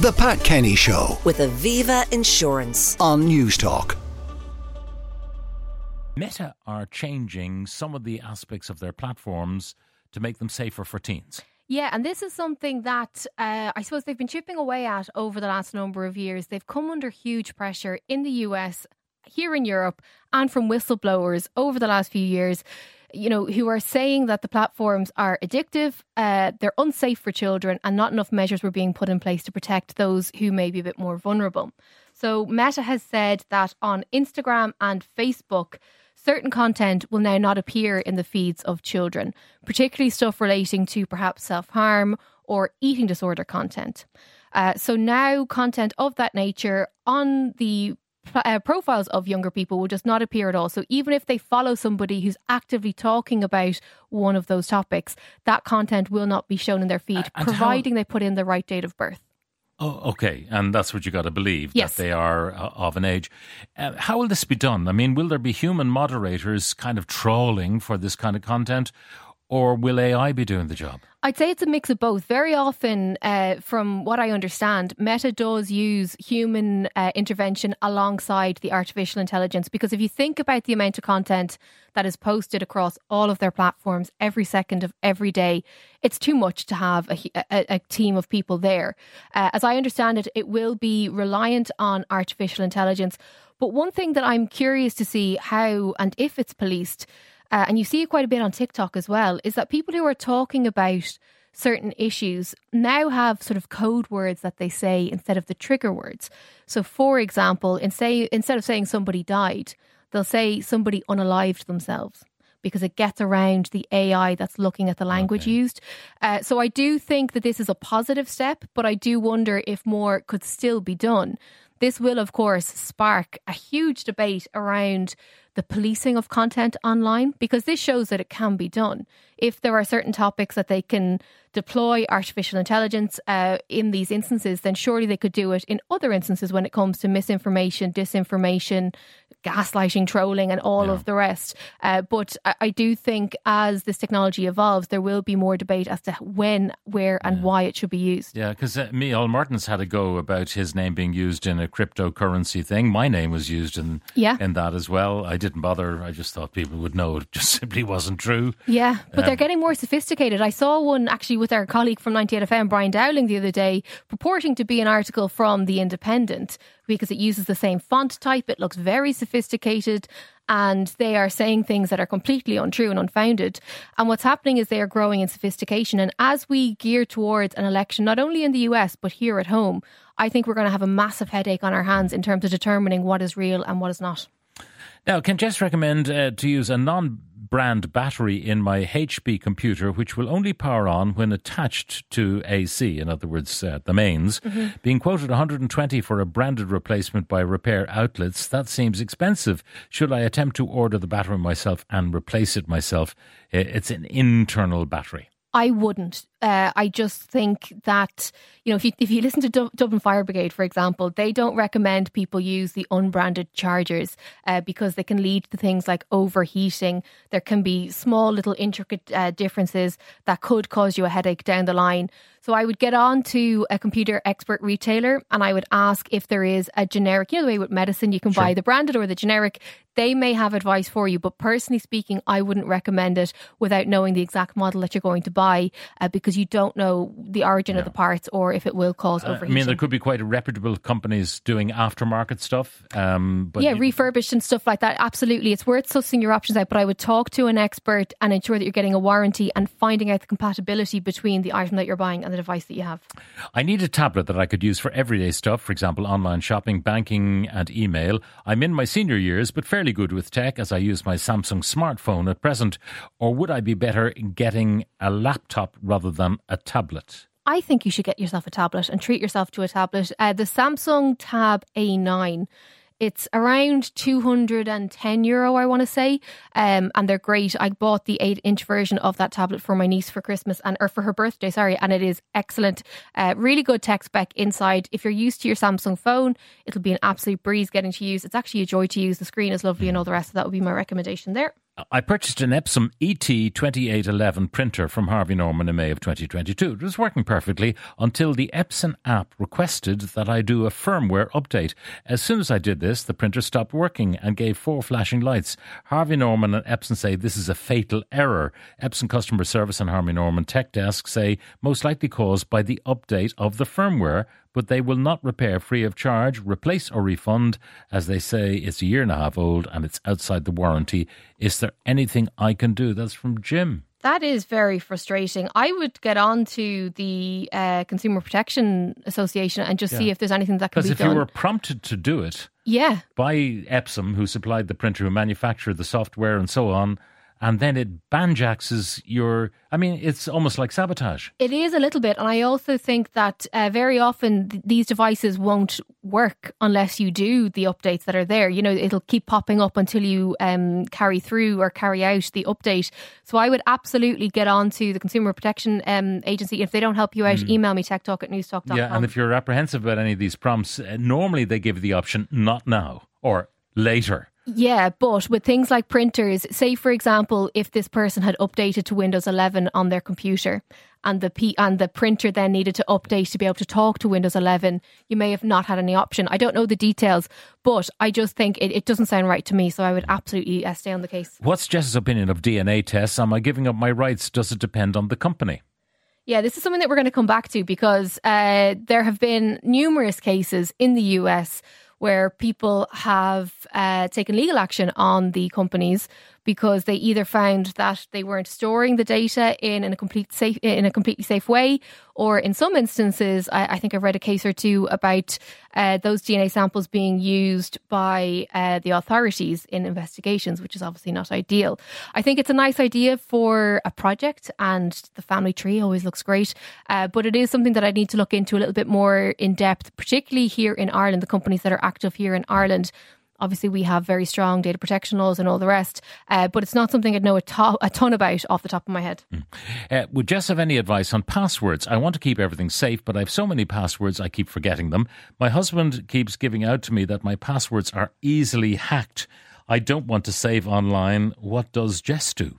The Pat Kenny Show with Aviva Insurance. on Newstalk. Meta are changing some of the aspects of their platforms to make them safer for teens. Yeah, and this is something that uh, I suppose they've been chipping away at over the last number of years. They've come under huge pressure in the US, here in Europe, and from whistleblowers over the last few years. You know, who are saying that the platforms are addictive, uh, they're unsafe for children, and not enough measures were being put in place to protect those who may be a bit more vulnerable. So, Meta has said that on Instagram and Facebook, certain content will now not appear in the feeds of children, particularly stuff relating to perhaps self harm or eating disorder content. Uh, so now content of that nature on the uh, profiles of younger people will just not appear at all. So even if they follow somebody who's actively talking about one of those topics, that content will not be shown in their feed, how- providing they put in the right date of birth. Oh, okay. And that's what you got to believe Yes. that they are uh, of an age. Uh, how will this be done? I mean, will there be human moderators kind of trawling for this kind of content, or will AI be doing the job? I'd say it's a mix of both. Very often, uh, from what I understand, Meta does use human uh, intervention alongside the artificial intelligence. Because if you think about the amount of content that is posted across all of their platforms every second of every day, it's too much to have a, a, a team of people there. Uh, as I understand it, it will be reliant on artificial intelligence. But one thing that I'm curious to see how and if it's policed uh, and you see it quite a bit on TikTok as well, is that people who are talking about certain issues now have sort of code words that they say instead of the trigger words. So, for example, in say, instead of saying somebody died, they'll say somebody unalived themselves because it gets around the AI that's looking at the language used. Uh, so, I do think that this is a positive step, but I do wonder if more could still be done. This will, of course, spark a huge debate around the policing of content online because this shows that it can be done. If there are certain topics that they can deploy artificial intelligence uh, in these instances, then surely they could do it in other instances when it comes to misinformation, disinformation, gaslighting, trolling, and all of the rest. Uh, but I, I do think as this technology evolves, there will be more debate as to when, where, and why it should be used. Yeah, because uh, Micheál Martin's had a go about his name being used in a cryptocurrency thing. My name was used in Yeah. in that as well. I didn't bother. I just thought people would know. It just simply wasn't true. Yeah, but Um, they're getting more sophisticated. I saw one actually with our colleague from 98FM, Brian Dowling, the other day, purporting to be an article from The Independent because it uses the same font type. It looks very sophisticated. And they are saying things that are completely untrue and unfounded. And what's happening is they are growing in sophistication. And as we gear towards an election, not only in the US, but here at home, I think we're going to have a massive headache on our hands in terms of determining what is real and what is not. Now, can Jess recommend uh, to use a non brand battery in my HP computer, which will only power on when attached to AC, in other words, uh, the mains? Being quoted 120 for a branded replacement by repair outlets, that seems expensive. Should I attempt to order the battery myself and replace it myself? It's an internal battery. I wouldn't. Uh, I just think that you know if you if you listen to Dub- Dublin Fire Brigade, for example, they don't recommend people use the unbranded chargers uh, because they can lead to things like overheating. There can be small little intricate uh, differences that could cause you a headache down the line. So I would get on to a computer expert retailer and I would ask if there is a generic. You know the way with medicine, you can buy the branded or the generic. They may have advice for you, but personally speaking, I wouldn't recommend it without knowing the exact model that you're going to buy uh, because you don't know the origin of the parts or if it will cause Uh, I mean, there could be quite reputable companies doing aftermarket stuff. Um, but yeah, you- refurbished and stuff like that. Absolutely. It's worth sussing your options out, but I would talk to an expert and ensure that you're getting a warranty and finding out the compatibility between the item that you're buying and the device that you have. I need a tablet that I could use for everyday stuff, for example, online shopping, banking, and email. I'm in my senior years, but fairly good with tech as I use my Samsung smartphone at present. Or would I be better getting a laptop rather than a tablet? I think you should get yourself a tablet and treat yourself to a tablet. Uh, the Samsung Tab A9. It's around 210 euro, I want to say. Um, and they're great. I bought the 8 inch version of that tablet for my niece for Christmas and, or for her birthday, sorry. And it is excellent. Uh, really good tech spec inside. If you're used to your Samsung phone, it'll be an absolute breeze getting to use. It's actually a joy to use. The screen is lovely and all the rest. So that would be my recommendation there. I purchased an Epson ET2811 printer from Harvey Norman in May of 2022. It was working perfectly until the Epson app requested that I do a firmware update. As soon as I did this, the printer stopped working and gave four flashing lights. Harvey Norman and Epson say this is a fatal error. Epson customer service and Harvey Norman tech desk say most likely caused by the update of the firmware, but they will not repair free of charge, replace or refund, as they say it's a year and a half old and it's outside the warranty. Is there anything I can do? That's from Jim. That is very frustrating. I would get on to the uh, Consumer Protection Association and just Yeah. see if there's anything that can be. done. Because if you were prompted to do it yeah, by Epson, who supplied the printer, who manufactured the software and so on, and then it banjaxes your. I mean, it's almost like sabotage. It is a little bit, and I also think that uh, very often th- these devices won't work unless you do the updates that are there. You know, it'll keep popping up until you um, carry through or carry out the update. So I would absolutely get on to the Consumer Protection um, Agency. If they don't help you out, email me techtalk at newstalk.com. Yeah, and if you're apprehensive about any of these prompts, uh, normally they give you the option not now or later. Yeah, but with things like printers, say for example, if this person had updated to Windows 11 on their computer and the P- and the printer then needed to update to be able to talk to Windows 11, you may have not had any option. I don't know the details, but I just think it, it doesn't sound right to me. So I would absolutely uh, stay on the case. What's Jess's opinion of DNA tests? Am I giving up my rights? Does it depend on the company? Yeah, this is something that we're going to come back to because uh, there have been numerous cases in the US where people have uh, taken legal action on the companies because they either found that they weren't storing the data in, in a complete safe in a completely safe way, or in some instances, I, I think I've read a case or two about uh, those DNA samples being used by uh, the authorities in investigations, which is obviously not ideal. I think it's a nice idea for a project, and the family tree always looks great, uh, but it is something that I need to look into a little bit more in depth, particularly here in Ireland, the companies that are active here in Ireland. Obviously, we have very strong data protection laws and all the rest, uh, but it's not something I'd know a, to- a ton about off the top of my head. Uh, would Jess have any advice on passwords? I want to keep everything safe, but I have so many passwords I keep forgetting them. My husband keeps giving out to me that my passwords are easily hacked. I don't want to save online. What does Jess do?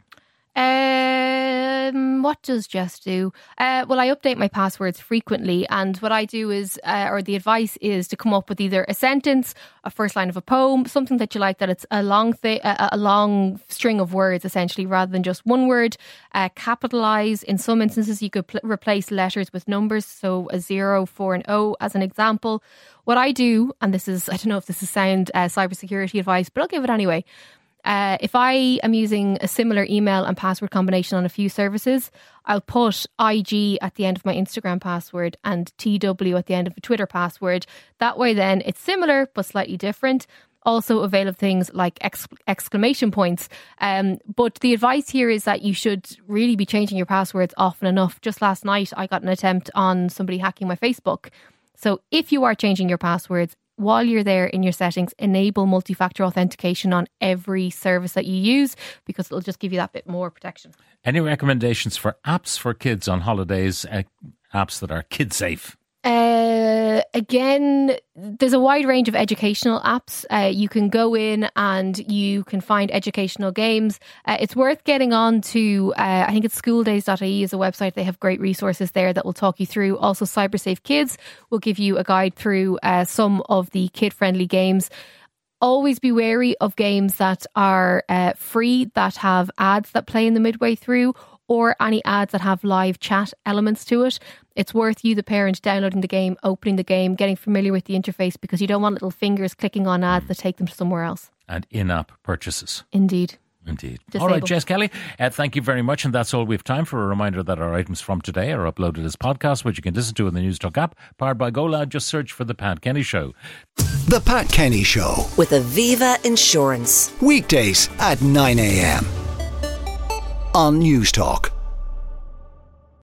What does Jess do? Uh, well, I update my passwords frequently, and what I do is, uh, or the advice is, to come up with either a sentence, a first line of a poem, something that you like that it's a long thi- a, a long string of words essentially, rather than just one word. Uh, capitalize. In some instances, you could pl- replace letters with numbers, so a zero, four, and O as an example. What I do, and this is, I don't know if this is sound uh, cybersecurity advice, but I'll give it anyway. Uh, if I am using a similar email and password combination on a few services, I'll put IG at the end of my Instagram password and TW at the end of a Twitter password. That way, then it's similar but slightly different. Also, avail of things like ex- exclamation points. Um, but the advice here is that you should really be changing your passwords often enough. Just last night, I got an attempt on somebody hacking my Facebook. So if you are changing your passwords, while you're there in your settings, enable multi factor authentication on every service that you use because it'll just give you that bit more protection. Any recommendations for apps for kids on holidays? Uh, apps that are kid safe? Uh, again, there's a wide range of educational apps. Uh, you can go in and you can find educational games. Uh, it's worth getting on to, uh, I think it's schooldays.ie is a website. They have great resources there that will talk you through. Also, CyberSafe Kids will give you a guide through uh, some of the kid friendly games. Always be wary of games that are uh, free, that have ads that play in the midway through, or any ads that have live chat elements to it. It's worth you, the parent, downloading the game, opening the game, getting familiar with the interface because you don't want little fingers clicking on ads that take them to somewhere else. And in app purchases. Indeed. Indeed. Disable. All right, Jess Kelly, uh, thank you very much. And that's all we have time for. A reminder that our items from today are uploaded as podcasts, which you can listen to in the Newstalk app, powered by GoLoud. Just search for The Pat Kenny Show. The Pat Kenny Show. with Aviva Insurance. Weekdays at 9 a.m. on Newstalk.